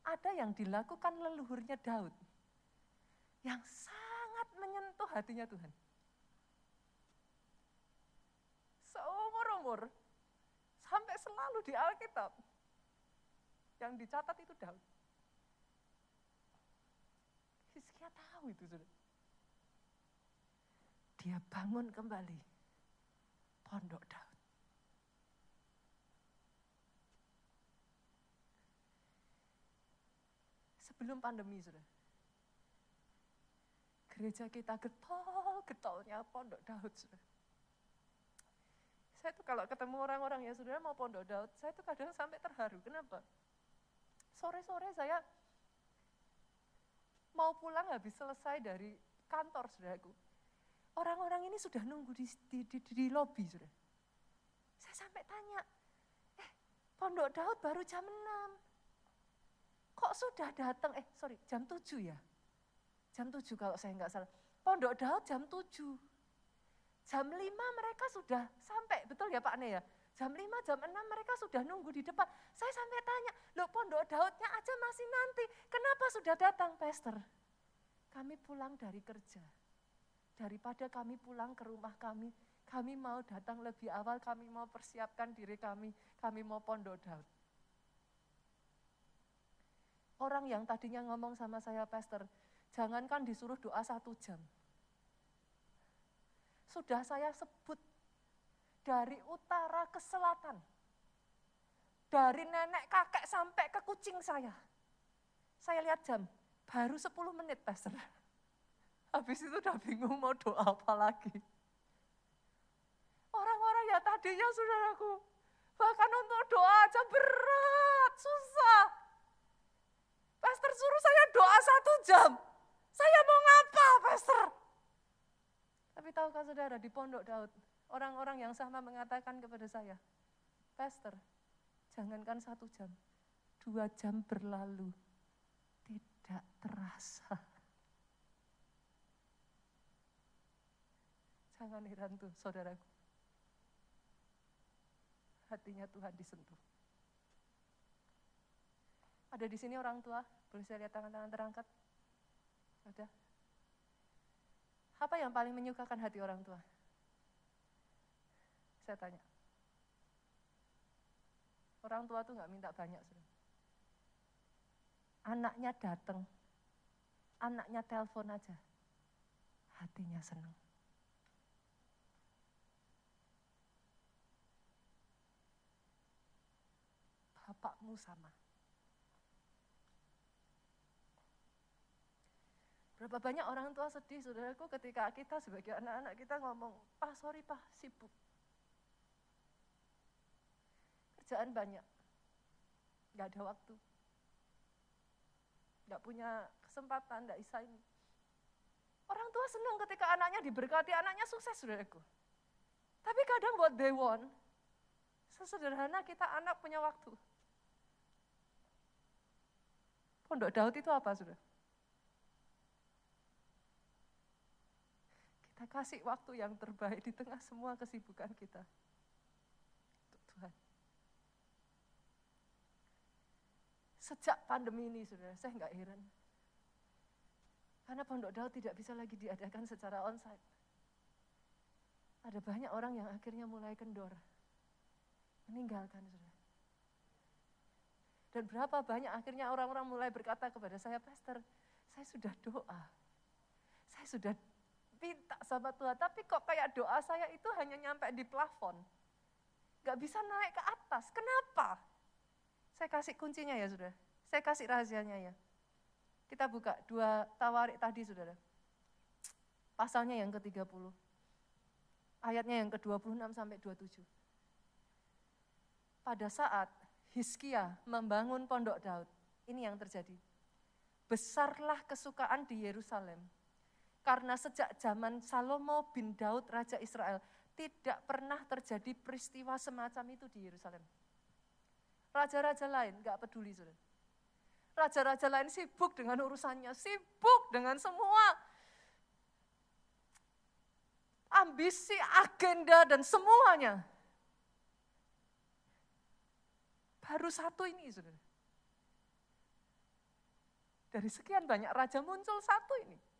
ada yang dilakukan leluhurnya Daud yang sangat menyentuh hatinya Tuhan. Seumur-umur sampai selalu di Alkitab yang dicatat itu Daud. Hizkia tahu itu sudah. Dia bangun kembali pondok Daud. sebelum pandemi sudah. Gereja kita getol, getolnya pondok Daud sudah. Saya tuh kalau ketemu orang-orang ya saudara mau pondok Daud, saya tuh kadang sampai terharu. Kenapa? Sore-sore saya mau pulang habis selesai dari kantor saudaraku. Orang-orang ini sudah nunggu di, di, di, di lobby sudah. Saya sampai tanya, eh pondok Daud baru jam 6 kok sudah datang, eh sorry jam 7 ya. Jam 7 kalau saya nggak salah. Pondok Daud jam 7. Jam 5 mereka sudah sampai, betul ya Pak Ne ya? Jam 5, jam 6 mereka sudah nunggu di depan. Saya sampai tanya, loh pondok Daudnya aja masih nanti, kenapa sudah datang Pastor? Kami pulang dari kerja. Daripada kami pulang ke rumah kami, kami mau datang lebih awal, kami mau persiapkan diri kami, kami mau pondok Daud. Orang yang tadinya ngomong sama saya, Pastor, jangankan disuruh doa satu jam. Sudah saya sebut dari utara ke selatan. Dari nenek kakek sampai ke kucing saya. Saya lihat jam, baru 10 menit Pastor. Habis itu udah bingung mau doa apa lagi. Orang-orang ya tadinya saudaraku, bahkan untuk doa aja berat, susah. Pastor suruh saya doa satu jam. Saya mau ngapa, Pastor? Tapi tahukah saudara, di Pondok Daud, orang-orang yang sama mengatakan kepada saya, Pastor, jangankan satu jam, dua jam berlalu, tidak terasa. Jangan heran tuh, saudaraku. Hatinya Tuhan disentuh. Ada di sini orang tua? Boleh saya lihat tangan-tangan terangkat? Ada? Apa yang paling menyukakan hati orang tua? Saya tanya. Orang tua tuh nggak minta banyak. Sudah. Anaknya datang, anaknya telepon aja, hatinya senang. Bapakmu sama. Berapa banyak orang tua sedih, saudaraku, ketika kita sebagai anak-anak kita ngomong, Pak, sorry Pak, sibuk. Kerjaan banyak, nggak ada waktu. Nggak punya kesempatan, nggak bisa ini. Orang tua senang ketika anaknya diberkati, anaknya sukses, saudaraku. Tapi kadang buat they want, sesederhana kita anak punya waktu. Pondok Daud itu apa, saudara? Kita kasih waktu yang terbaik di tengah semua kesibukan kita. Untuk Tuhan. Sejak pandemi ini, saudara, saya nggak heran. Karena Pondok Daud tidak bisa lagi diadakan secara onsite. Ada banyak orang yang akhirnya mulai kendor. Meninggalkan, saudara. Dan berapa banyak akhirnya orang-orang mulai berkata kepada saya, Pastor, saya sudah doa. Saya sudah minta sama Tuhan, tapi kok kayak doa saya itu hanya nyampe di plafon. Gak bisa naik ke atas, kenapa? Saya kasih kuncinya ya sudah, saya kasih rahasianya ya. Kita buka dua tawarik tadi saudara. Pasalnya yang ke-30. Ayatnya yang ke-26 sampai 27. Pada saat Hiskia membangun pondok Daud, ini yang terjadi. Besarlah kesukaan di Yerusalem karena sejak zaman Salomo bin Daud, Raja Israel, tidak pernah terjadi peristiwa semacam itu di Yerusalem. Raja-raja lain nggak peduli. Raja-raja lain sibuk dengan urusannya, sibuk dengan semua ambisi, agenda, dan semuanya. Baru satu ini. Dari sekian banyak raja muncul satu ini.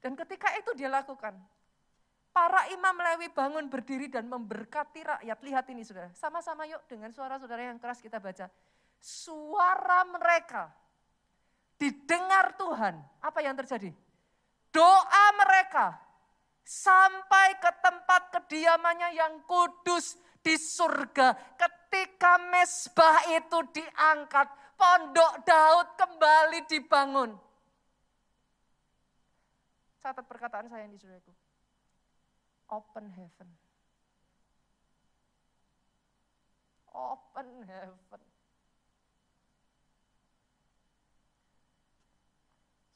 Dan ketika itu dia lakukan, para imam Lewi bangun berdiri dan memberkati rakyat. Lihat ini saudara, sama-sama yuk dengan suara saudara yang keras kita baca. Suara mereka didengar Tuhan. Apa yang terjadi? Doa mereka sampai ke tempat kediamannya yang kudus di surga. Ketika mesbah itu diangkat, pondok Daud kembali dibangun. Catat perkataan saya ini saudaraku. Open heaven. Open heaven.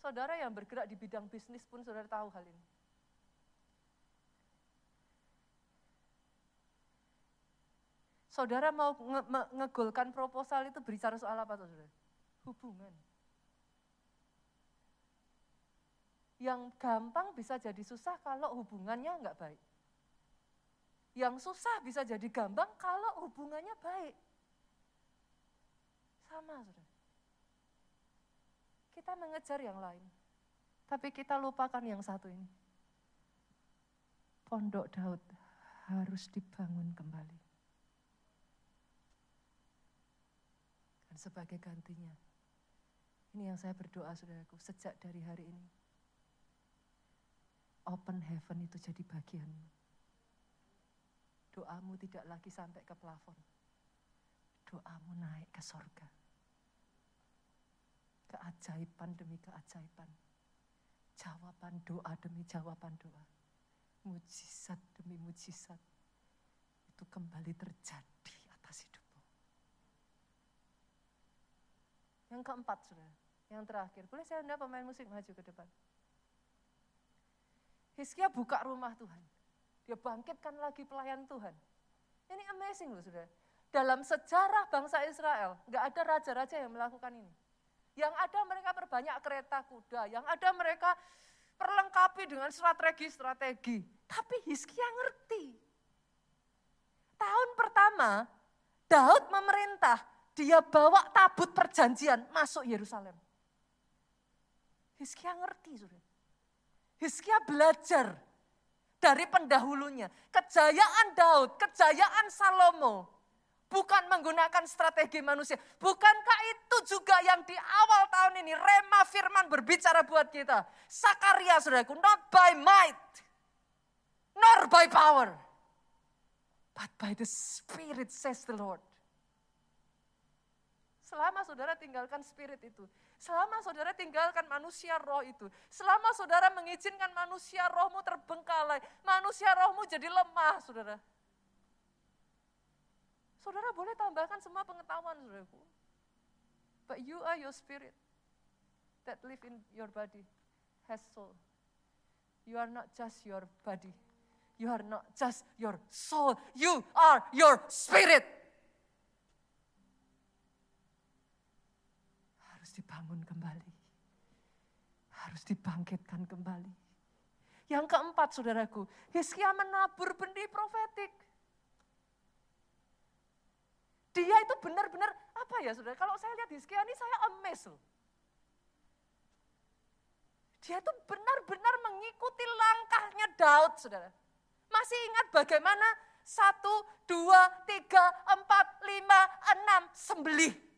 Saudara yang bergerak di bidang bisnis pun saudara tahu hal ini. Saudara mau nge ngegolkan proposal itu bicara soal apa saudara? Hubungan. Yang gampang bisa jadi susah kalau hubungannya enggak baik. Yang susah bisa jadi gampang kalau hubungannya baik. Sama, saudara. Kita mengejar yang lain, tapi kita lupakan yang satu ini. Pondok Daud harus dibangun kembali. Dan sebagai gantinya, ini yang saya berdoa saudaraku, sejak dari hari ini open heaven itu jadi bagianmu. Doamu tidak lagi sampai ke plafon. Doamu naik ke sorga. Keajaiban demi keajaiban. Jawaban doa demi jawaban doa. Mujizat demi mujizat. Itu kembali terjadi atas hidupmu. Yang keempat, sudah. Yang terakhir. Boleh saya anda pemain musik maju ke depan? Hizkia buka rumah Tuhan. Dia bangkitkan lagi pelayan Tuhan. Ini amazing loh sudah. Dalam sejarah bangsa Israel, nggak ada raja-raja yang melakukan ini. Yang ada mereka perbanyak kereta kuda, yang ada mereka perlengkapi dengan strategi-strategi. Tapi Hizkia ngerti. Tahun pertama, Daud memerintah, dia bawa tabut perjanjian masuk Yerusalem. Hizkia ngerti, sudah. Hizkia belajar dari pendahulunya. Kejayaan Daud, kejayaan Salomo. Bukan menggunakan strategi manusia. Bukankah itu juga yang di awal tahun ini Rema Firman berbicara buat kita. Sakaria saudaraku, not by might, nor by power, but by the Spirit says the Lord. Selama saudara tinggalkan spirit itu, Selama saudara tinggalkan manusia roh itu, selama saudara mengizinkan manusia rohmu terbengkalai, manusia rohmu jadi lemah, saudara. Saudara boleh tambahkan semua pengetahuan, saudaraku. But you are your spirit that live in your body, has soul. You are not just your body. You are not just your soul. You are your spirit. Dibangun kembali. Harus dibangkitkan kembali. Yang keempat saudaraku, Hizkia menabur benih profetik. Dia itu benar-benar, apa ya saudara, kalau saya lihat Hizkia ini saya amazed loh. Dia itu benar-benar mengikuti langkahnya Daud, saudara. Masih ingat bagaimana satu, dua, tiga, empat, lima, enam, sembelih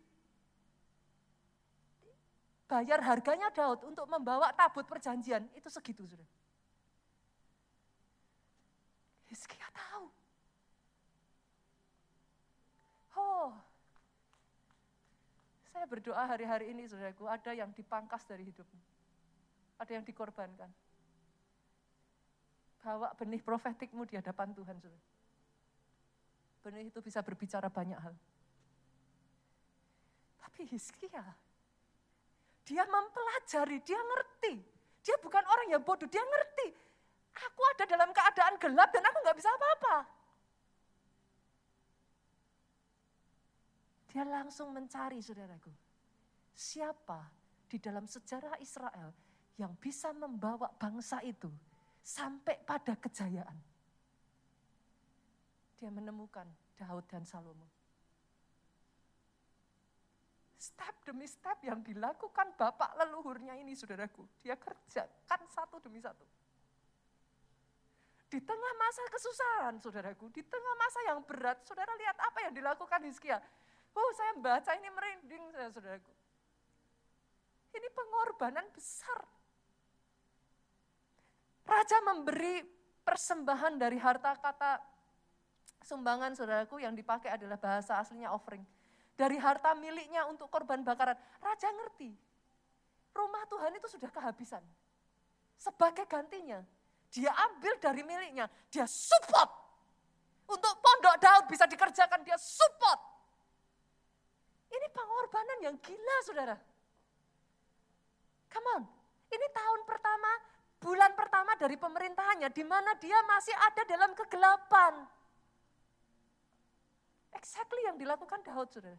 bayar harganya Daud untuk membawa tabut perjanjian, itu segitu sudah. Hizkia tahu. Oh, saya berdoa hari-hari ini saudaraku, ada yang dipangkas dari hidupmu. Ada yang dikorbankan. Bawa benih profetikmu di hadapan Tuhan, saudara. Benih itu bisa berbicara banyak hal. Tapi Hizkia dia mempelajari, dia ngerti. Dia bukan orang yang bodoh, dia ngerti. Aku ada dalam keadaan gelap dan aku nggak bisa apa-apa. Dia langsung mencari, saudaraku. Siapa di dalam sejarah Israel yang bisa membawa bangsa itu sampai pada kejayaan. Dia menemukan Daud dan Salomo step demi step yang dilakukan bapak leluhurnya ini saudaraku. Dia kerjakan satu demi satu. Di tengah masa kesusahan saudaraku, di tengah masa yang berat, saudara lihat apa yang dilakukan Hizkia. Oh saya baca ini merinding saya saudaraku. Ini pengorbanan besar. Raja memberi persembahan dari harta kata sumbangan saudaraku yang dipakai adalah bahasa aslinya offering dari harta miliknya untuk korban bakaran. Raja ngerti, rumah Tuhan itu sudah kehabisan. Sebagai gantinya, dia ambil dari miliknya, dia support. Untuk pondok Daud bisa dikerjakan, dia support. Ini pengorbanan yang gila saudara. Come on, ini tahun pertama, bulan pertama dari pemerintahannya, di mana dia masih ada dalam kegelapan. Exactly yang dilakukan Daud, saudara.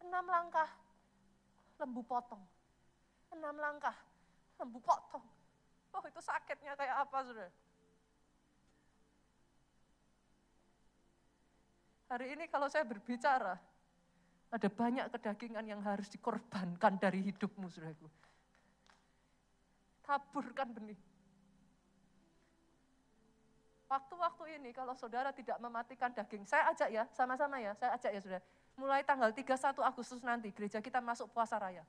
Enam langkah, lembu potong. Enam langkah, lembu potong. Oh itu sakitnya kayak apa, saudara? Hari ini kalau saya berbicara, ada banyak kedagingan yang harus dikorbankan dari hidupmu, saudaraku. Taburkan benih. Waktu-waktu ini kalau saudara tidak mematikan daging, saya ajak ya, sama-sama ya, saya ajak ya saudara. Mulai tanggal 31 Agustus nanti gereja kita masuk puasa raya.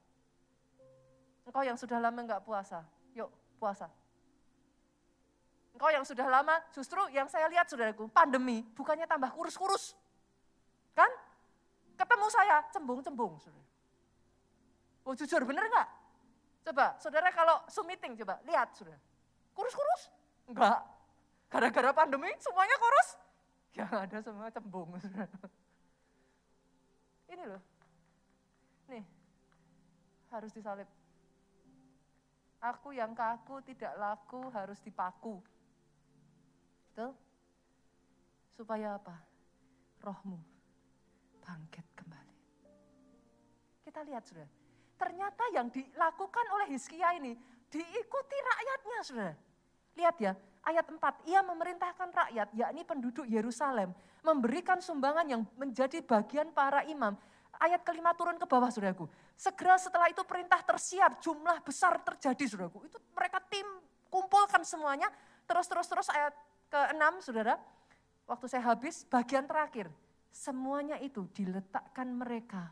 Engkau yang sudah lama enggak puasa, yuk puasa. Engkau yang sudah lama, justru yang saya lihat saudaraku, pandemi bukannya tambah kurus-kurus. Kan? Ketemu saya, cembung-cembung. Saudara. Oh jujur, bener enggak? Coba, saudara kalau Zoom meeting, coba lihat saudara. Kurus-kurus? Enggak, Gara-gara pandemi semuanya kurus. Ya ada semua cembung. Ini loh. Nih, harus disalib. Aku yang kaku tidak laku harus dipaku. Betul? Supaya apa? Rohmu bangkit kembali. Kita lihat sudah. Ternyata yang dilakukan oleh Hizkia ini diikuti rakyatnya sudah. Lihat ya, ayat 4, ia memerintahkan rakyat, yakni penduduk Yerusalem, memberikan sumbangan yang menjadi bagian para imam. Ayat kelima turun ke bawah, saudaraku. Segera setelah itu perintah tersiar, jumlah besar terjadi, saudaraku. Itu mereka tim kumpulkan semuanya, terus, terus, terus ayat ke-6, saudara. Waktu saya habis, bagian terakhir. Semuanya itu diletakkan mereka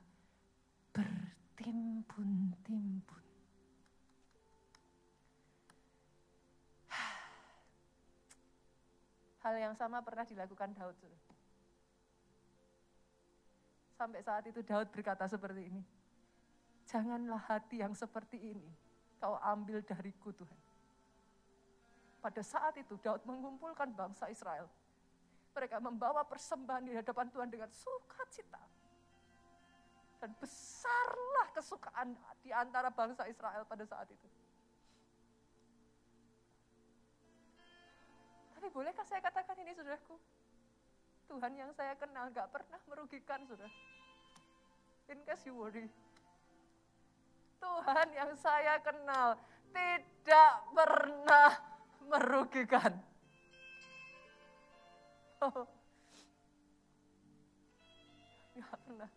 bertimbun-timbun Hal yang sama pernah dilakukan Daud. Sampai saat itu Daud berkata seperti ini. Janganlah hati yang seperti ini kau ambil dariku Tuhan. Pada saat itu Daud mengumpulkan bangsa Israel. Mereka membawa persembahan di hadapan Tuhan dengan sukacita. Dan besarlah kesukaan di antara bangsa Israel pada saat itu. Tapi bolehkah saya katakan ini saudaraku? Tuhan yang saya kenal gak pernah merugikan saudara. In case you worry. Tuhan yang saya kenal tidak pernah merugikan. Oh. Gak pernah.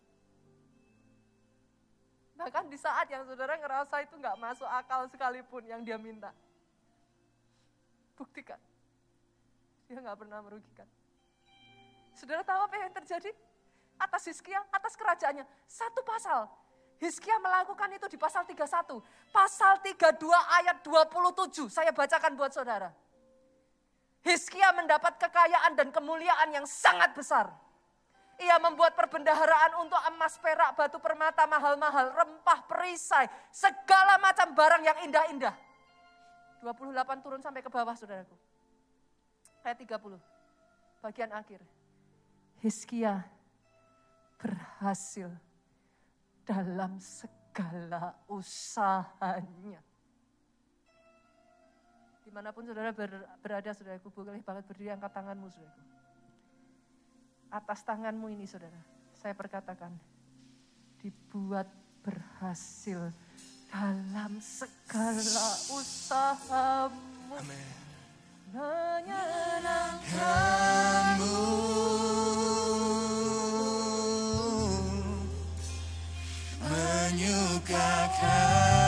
Bahkan di saat yang saudara ngerasa itu nggak masuk akal sekalipun yang dia minta. Buktikan. Dia nggak pernah merugikan. Saudara tahu apa yang terjadi? Atas Hizkia, atas kerajaannya. Satu pasal. Hizkia melakukan itu di pasal 31. Pasal 32 ayat 27. Saya bacakan buat saudara. Hizkia mendapat kekayaan dan kemuliaan yang sangat besar. Ia membuat perbendaharaan untuk emas, perak, batu permata mahal-mahal, rempah, perisai, segala macam barang yang indah-indah. 28 turun sampai ke bawah saudaraku. Ayat 30, bagian akhir. Hizkia berhasil dalam segala usahanya. Di mana pun saudara berada, saudaraku, boleh banget berdiri angkat tanganmu, saudaraku atas tanganmu ini saudara, saya perkatakan, dibuat berhasil dalam segala usahamu. Amin. Menyenangkanmu. Menyukakanmu.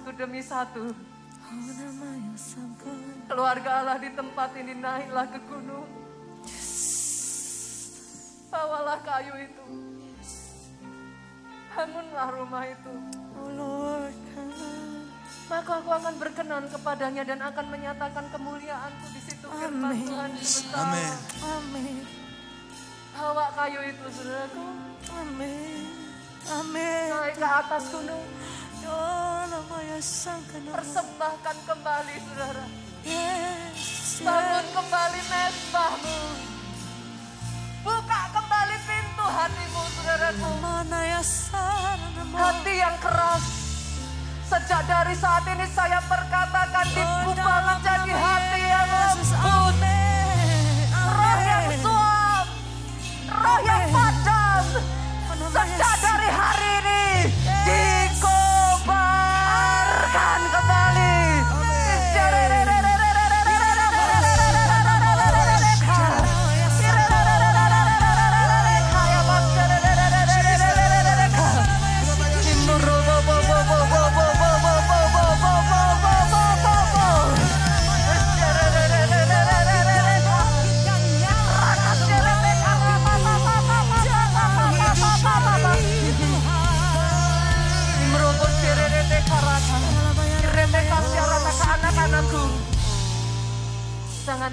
Satu demi satu.
Nama yang sangka
Keluarga Allah di tempat ini naiklah ke gunung. Bawalah kayu itu. Bangunlah rumah itu.
Oh
Maka aku akan berkenan kepadanya dan akan menyatakan kemuliaanku di situ firman
Amin.
Tuhan
Amin.
Amin
Bawa kayu itu saudaraku.
Amin Amin
Naik ke atas gunung.
Oh
Persembahkan kembali saudara. Bangun kembali mesbahmu. Buka kembali pintu hatimu saudaraku.
Nama
Hati yang keras. Sejak dari saat ini saya perkatakan dibuka menjadi hati yang lembut. Roh yang suam. Roh yang padam. Sejak dari hari ini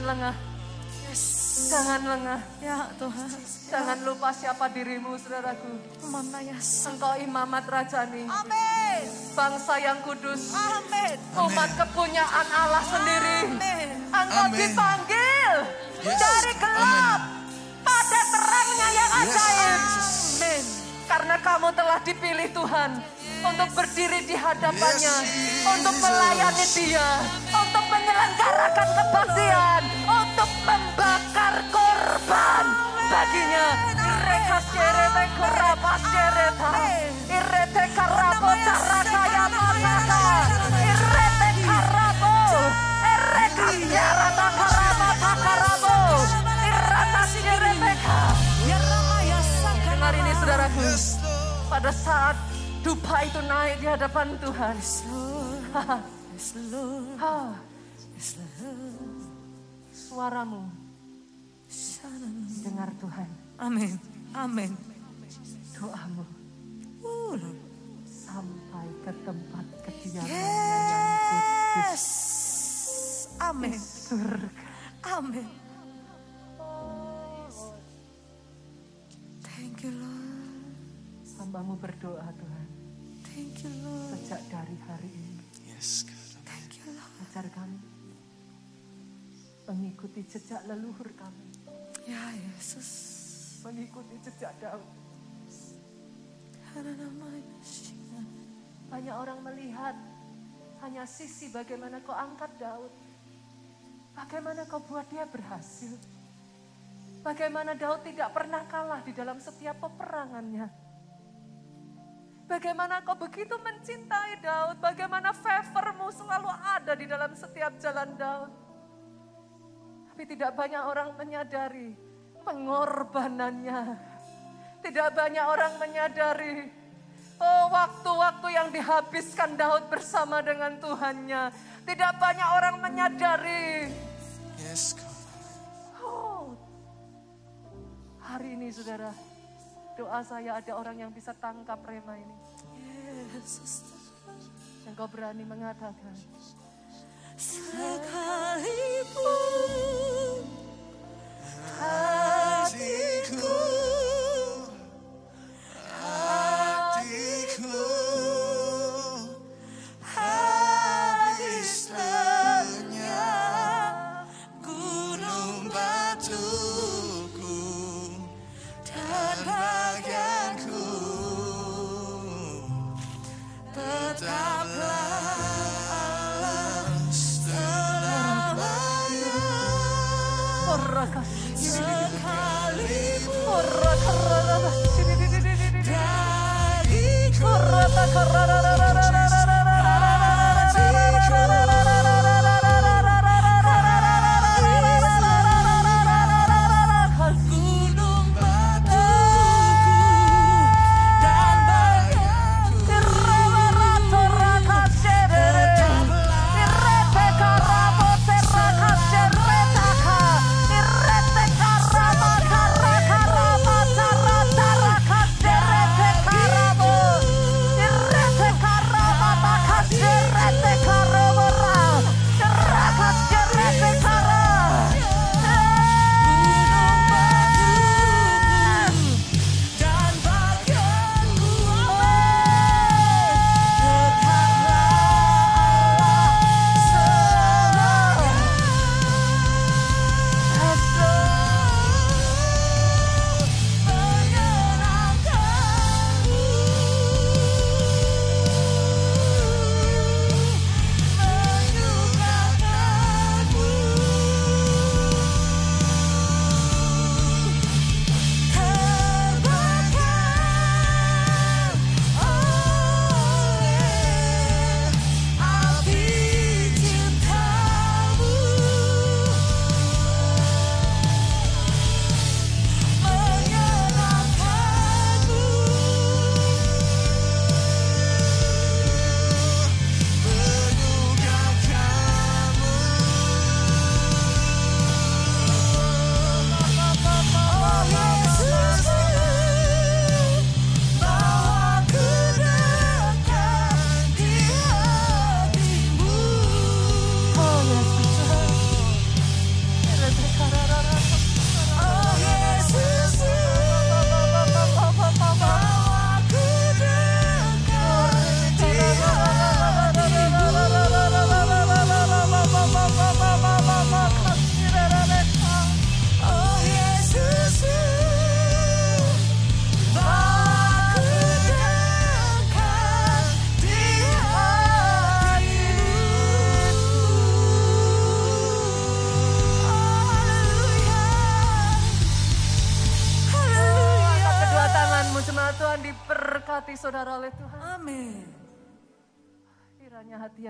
Jangan lengah, jangan lengah.
Ya Tuhan.
Jangan lupa siapa dirimu, saudaraku.
Mana yang
Engkau imamat rajani,
Amin.
Bangsa yang kudus,
Amin.
Umat kepunyaan Allah sendiri.
Amin.
Engkau
Amin.
dipanggil
Yes.
dari gelap pada terangnya yang ajaib.
Amin
Karena kamu telah dipilih Tuhan untuk berdiri di hadapannya, untuk melayani dia, untuk menyelenggarakan kebaktian, untuk membakar korban. Baginya. Ireka serete kerapa sereta, irete karabo tarakaya manaka, irete karabo, ereka serata karabo takarabo, irata
sangka
Dengar ini saudaraku. Pada saat dupa itu naik di hadapan Tuhan. Ha,
Lord
suaramu dengar Tuhan.
Amin Amin
Doamu
Lord
sampai ke tempat kediamannya yang kudus
Yes Amin
surga.
Amin Thank you Lord
Hambamu berdoa Tuhan.
Thank you Lord
Sejak dari hari ini.
Yes, God.
Thank you Lord
Ajar kami. Mengikuti jejak leluhur kami.
Ya Yesus
Mengikuti jejak Daud.
Hana nama Yesus
Banyak orang melihat hanya sisi bagaimana kau angkat Daud. Bagaimana kau buat dia berhasil. Bagaimana Daud tidak pernah kalah di dalam setiap peperangannya. Bagaimana kau begitu mencintai Daud. Bagaimana favormu selalu ada di dalam setiap jalan Daud. Tapi tidak banyak orang menyadari pengorbanannya. Tidak banyak orang menyadari Oh, waktu-waktu yang dihabiskan Daud bersama dengan Tuhannya. Tidak banyak orang menyadari.
Yes, God.
Oh, hari ini saudara, doa saya ada orang yang bisa tangkap rema ini.
Yesus
Yang kau berani mengatakan,
sekalipun
hatiku.
Ah.
Sekalipun
orakas,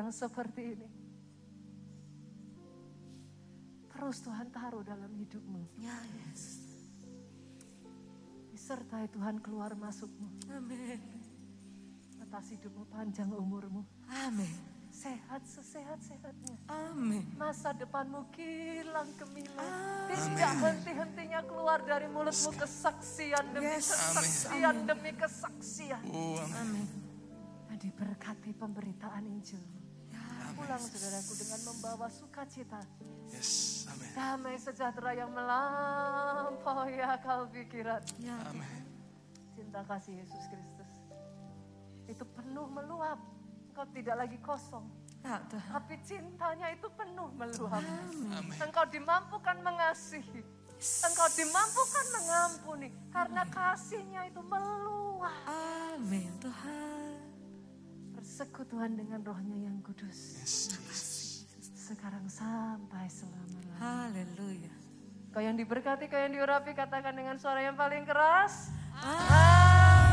yang seperti ini. Terus Tuhan taruh dalam hidupmu.
Ya Yesus.
Disertai Tuhan keluar masukmu.
Amin.
Atas hidupmu panjang umurmu.
Amin.
Sehat sesehat-sehatnya.
Amin.
Masa depanmu kilang gemilang.
Amin.
Tidak henti-hentinya keluar dari mulutmu kesaksian demi
Yes.
kesaksian demi kesaksian.
Oh, amin.
Amin.
Dan diberkati pemberitaan Injil. Pulang saudaraku dengan membawa sukacita.
Yes, amin.
Damai sejahtera yang melampaui akal pikiran.
Ya
Amin.
Cinta kasih Yesus Kristus. Itu penuh meluap. Engkau tidak lagi kosong.
Ya Tuhan.
Tapi cintanya itu penuh meluap.
Amin.
Engkau dimampukan mengasihi. Engkau dimampukan mengampuni. Karena kasihnya itu meluap.
Amin Tuhan.
Persekutuan dengan rohnya yang kudus.
Yes.
Sekarang sampai selama-lamanya.
Haleluya.
Kau yang diberkati, kau yang diurapi, katakan dengan suara yang paling keras.
Amin.